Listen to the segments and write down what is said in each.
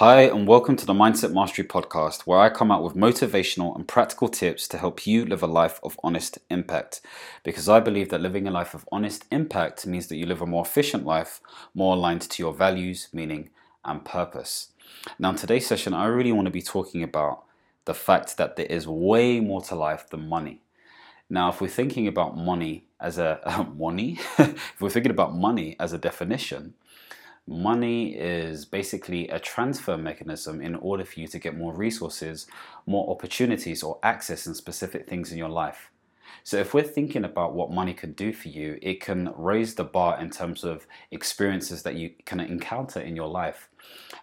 Hi, and welcome to the Mindset Mastery Podcast, where I come out with motivational and practical tips to help you live a life of honest impact. Because I believe that living a life of honest impact means that you live a more efficient life, more aligned to your values, meaning, and purpose. Now, in today's session, I really want to be talking about the fact that there is way more to life than money. Now, if we're thinking about money as a uh, money, if we're thinking about money as a definition, Money is basically a transfer mechanism in order for you to get more resources, more opportunities, or access in specific things in your life. So, if we're thinking about what money can do for you, it can raise the bar in terms of experiences that you can encounter in your life.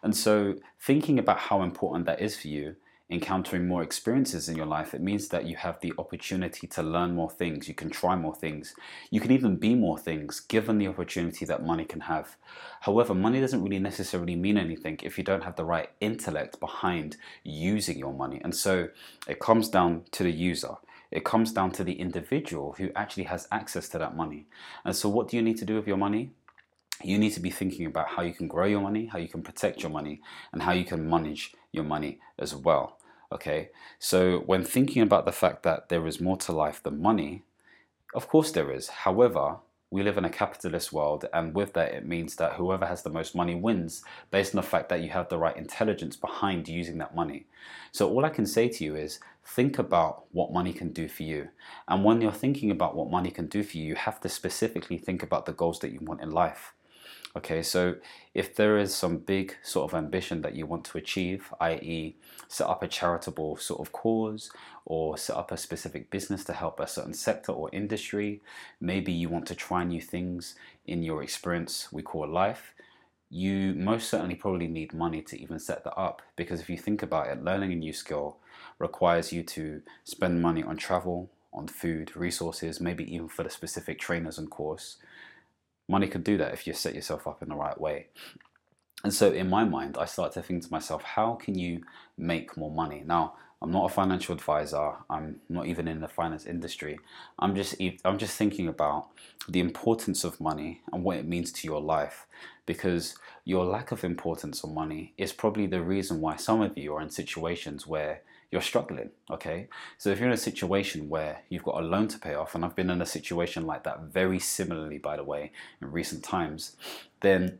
And so, thinking about how important that is for you encountering more experiences in your life, it means that you have the opportunity to learn more things. You can try more things. You can even be more things given the opportunity that money can have. However, money doesn't really necessarily mean anything if you don't have the right intellect behind using your money. And so it comes down to the user. It comes down to the individual who actually has access to that money. And so, what do you need to do with your money? you need to be thinking about how you can grow your money, how you can protect your money, and how you can manage your money as well. Okay, so when thinking about the fact that there is more to life than money, of course there is. However, we live in a capitalist world, and with that, it means that whoever has the most money wins based on the fact that you have the right intelligence behind using that money. So, all I can say to you is think about what money can do for you. And when you're thinking about what money can do for you, you have to specifically think about the goals that you want in life. Okay, so if there is some big sort of ambition that you want to achieve, i.e., set up a charitable sort of cause or set up a specific business to help a certain sector or industry, maybe you want to try new things in your experience we call life, you most certainly probably need money to even set that up because if you think about it, learning a new skill requires you to spend money on travel, on food, resources, maybe even for the specific trainers and course money can do that if you set yourself up in the right way. And so, in my mind, I start to think to myself, how can you make more money? Now, I'm not a financial advisor. I'm not even in the finance industry. I'm just I'm just thinking about the importance of money and what it means to your life because your lack of importance on money is probably the reason why some of you are in situations where you're struggling. Okay, so if you're in a situation where you've got a loan to pay off, and I've been in a situation like that very similarly, by the way, in recent times, then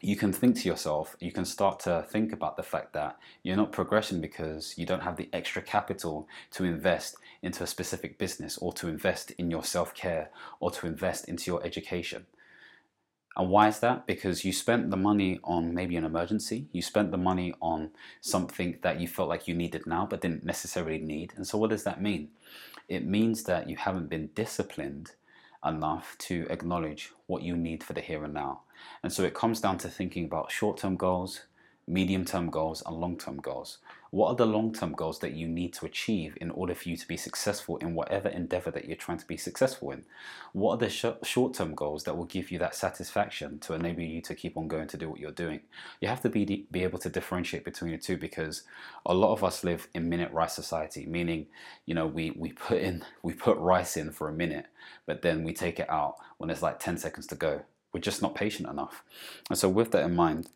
you can think to yourself, you can start to think about the fact that you're not progressing because you don't have the extra capital to invest into a specific business or to invest in your self care or to invest into your education. And why is that? Because you spent the money on maybe an emergency, you spent the money on something that you felt like you needed now but didn't necessarily need. And so, what does that mean? It means that you haven't been disciplined enough to acknowledge what you need for the here and now. And so, it comes down to thinking about short term goals, medium term goals, and long term goals. What are the long term goals that you need to achieve in order for you to be successful in whatever endeavor that you're trying to be successful in? What are the sh- short term goals that will give you that satisfaction to enable you to keep on going to do what you're doing? You have to be, be able to differentiate between the two because a lot of us live in minute rice society, meaning, you know, we, we put in, we put rice in for a minute, but then we take it out when it's like 10 seconds to go. We're just not patient enough. And so, with that in mind,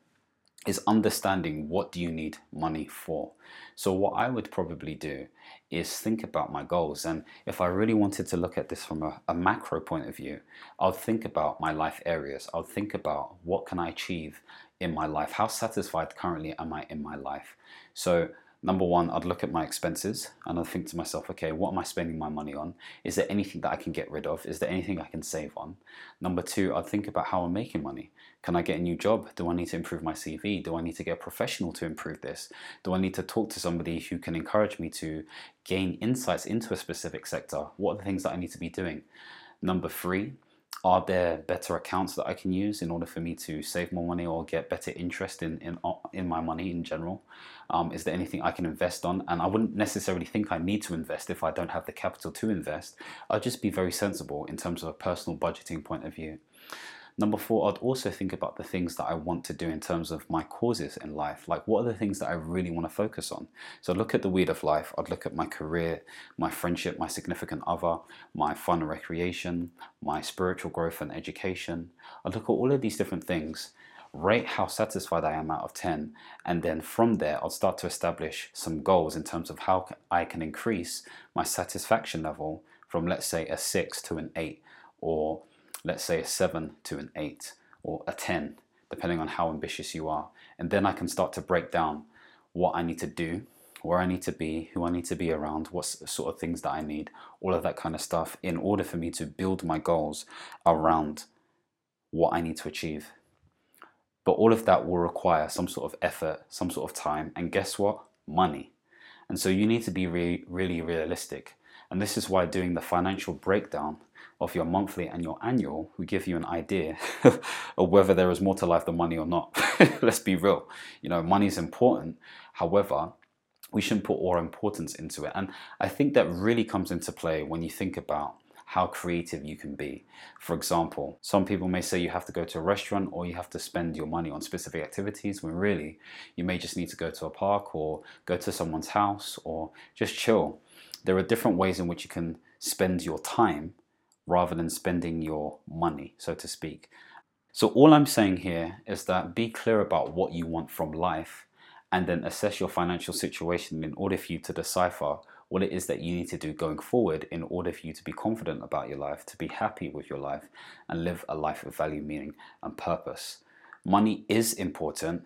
is understanding what do you need money for. So what I would probably do is think about my goals and if I really wanted to look at this from a, a macro point of view, I'll think about my life areas. I'll think about what can I achieve in my life? How satisfied currently am I in my life? So number one, I'd look at my expenses and I'd think to myself, okay, what am I spending my money on? Is there anything that I can get rid of? Is there anything I can save on? Number two, I'd think about how I'm making money. Can I get a new job? Do I need to improve my CV? Do I need to get a professional to improve this? Do I need to talk to somebody who can encourage me to gain insights into a specific sector? What are the things that I need to be doing? Number three, are there better accounts that I can use in order for me to save more money or get better interest in in, in my money in general? Um, is there anything I can invest on? And I wouldn't necessarily think I need to invest if I don't have the capital to invest. I'll just be very sensible in terms of a personal budgeting point of view. Number four, I'd also think about the things that I want to do in terms of my causes in life. Like, what are the things that I really want to focus on? So, look at the wheel of life. I'd look at my career, my friendship, my significant other, my fun and recreation, my spiritual growth and education. I'd look at all of these different things rate how satisfied I am out of 10. And then from there, I'll start to establish some goals in terms of how I can increase my satisfaction level from, let's say, a 6 to an 8, or let's say a 7 to an 8, or a 10, depending on how ambitious you are. And then I can start to break down what I need to do, where I need to be, who I need to be around, what sort of things that I need, all of that kind of stuff, in order for me to build my goals around what I need to achieve. But all of that will require some sort of effort, some sort of time, and guess what? Money. And so you need to be re- really realistic. And this is why doing the financial breakdown of your monthly and your annual will give you an idea of whether there is more to life than money or not. Let's be real. You know, money is important. However, we shouldn't put all importance into it. And I think that really comes into play when you think about how creative you can be. For example, some people may say you have to go to a restaurant or you have to spend your money on specific activities when really you may just need to go to a park or go to someone's house or just chill. There are different ways in which you can spend your time rather than spending your money, so to speak. So, all I'm saying here is that be clear about what you want from life and then assess your financial situation in order for you to decipher what it is that you need to do going forward in order for you to be confident about your life, to be happy with your life, and live a life of value, meaning, and purpose. Money is important,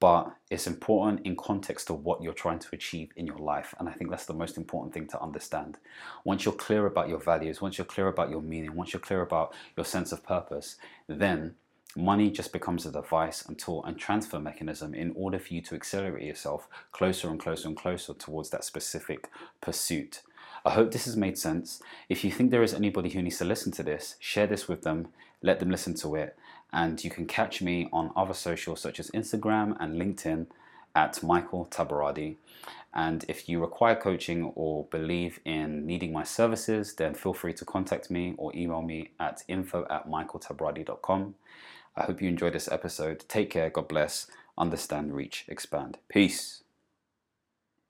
but it's important in context of what you're trying to achieve in your life. And I think that's the most important thing to understand. Once you're clear about your values, once you're clear about your meaning, once you're clear about your sense of purpose, then Money just becomes a device and tool and transfer mechanism in order for you to accelerate yourself closer and closer and closer towards that specific pursuit. I hope this has made sense. If you think there is anybody who needs to listen to this, share this with them, let them listen to it, and you can catch me on other socials such as Instagram and LinkedIn at Michael Tabaradi. And if you require coaching or believe in needing my services, then feel free to contact me or email me at info at michaeltabaradi.com. I hope you enjoyed this episode. Take care. God bless. Understand, reach, expand. Peace.